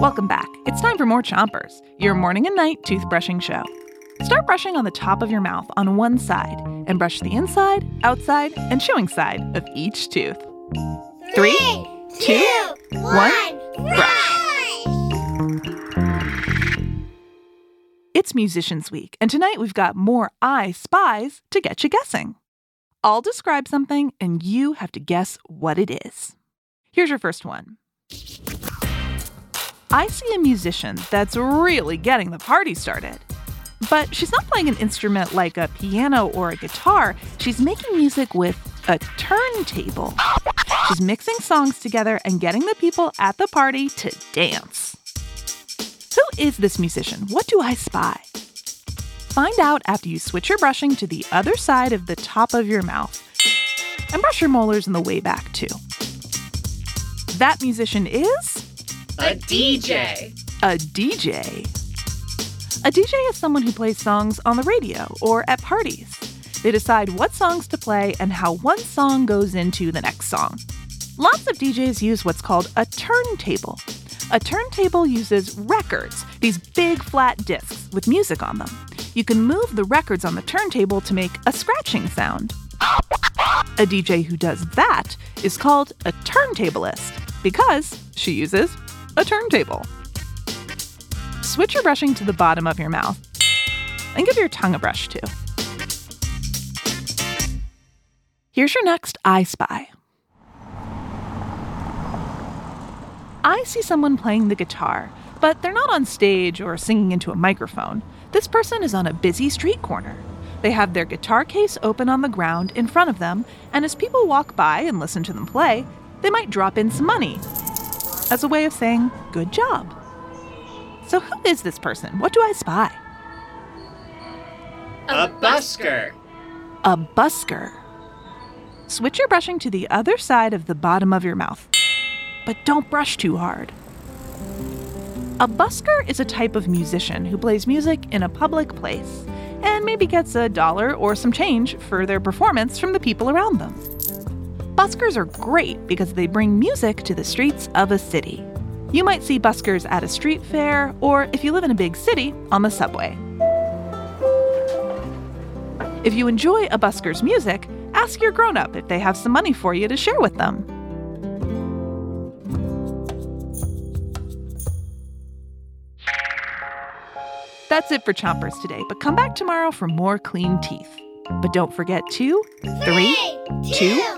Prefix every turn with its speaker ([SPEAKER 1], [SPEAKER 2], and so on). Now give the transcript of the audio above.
[SPEAKER 1] Welcome back. It's time for more Chompers, your morning and night toothbrushing show. Start brushing on the top of your mouth on one side and brush the inside, outside, and chewing side of each tooth. Three, two, one, brush. It's Musicians Week, and tonight we've got more I Spies to get you guessing. I'll describe something, and you have to guess what it is. Here's your first one. I see a musician that's really getting the party started. But she's not playing an instrument like a piano or a guitar. She's making music with a turntable. She's mixing songs together and getting the people at the party to dance. Who is this musician? What do I spy? Find out after you switch your brushing to the other side of the top of your mouth. And brush your molars in the way back, too. That musician is
[SPEAKER 2] a DJ.
[SPEAKER 1] A DJ. A DJ is someone who plays songs on the radio or at parties. They decide what songs to play and how one song goes into the next song. Lots of DJs use what's called a turntable. A turntable uses records, these big flat discs with music on them. You can move the records on the turntable to make a scratching sound. A DJ who does that is called a turntablist because she uses a turntable. Switch your brushing to the bottom of your mouth and give your tongue a brush too. Here's your next I Spy. I see someone playing the guitar, but they're not on stage or singing into a microphone. This person is on a busy street corner. They have their guitar case open on the ground in front of them, and as people walk by and listen to them play, they might drop in some money as a way of saying, good job. So, who is this person? What do I spy?
[SPEAKER 2] A busker.
[SPEAKER 1] A busker. Switch your brushing to the other side of the bottom of your mouth, but don't brush too hard. A busker is a type of musician who plays music in a public place and maybe gets a dollar or some change for their performance from the people around them. Buskers are great because they bring music to the streets of a city. You might see buskers at a street fair, or if you live in a big city, on the subway. If you enjoy a busker's music, ask your grown up if they have some money for you to share with them. That's it for Chompers today, but come back tomorrow for more clean teeth. But don't forget to three, two,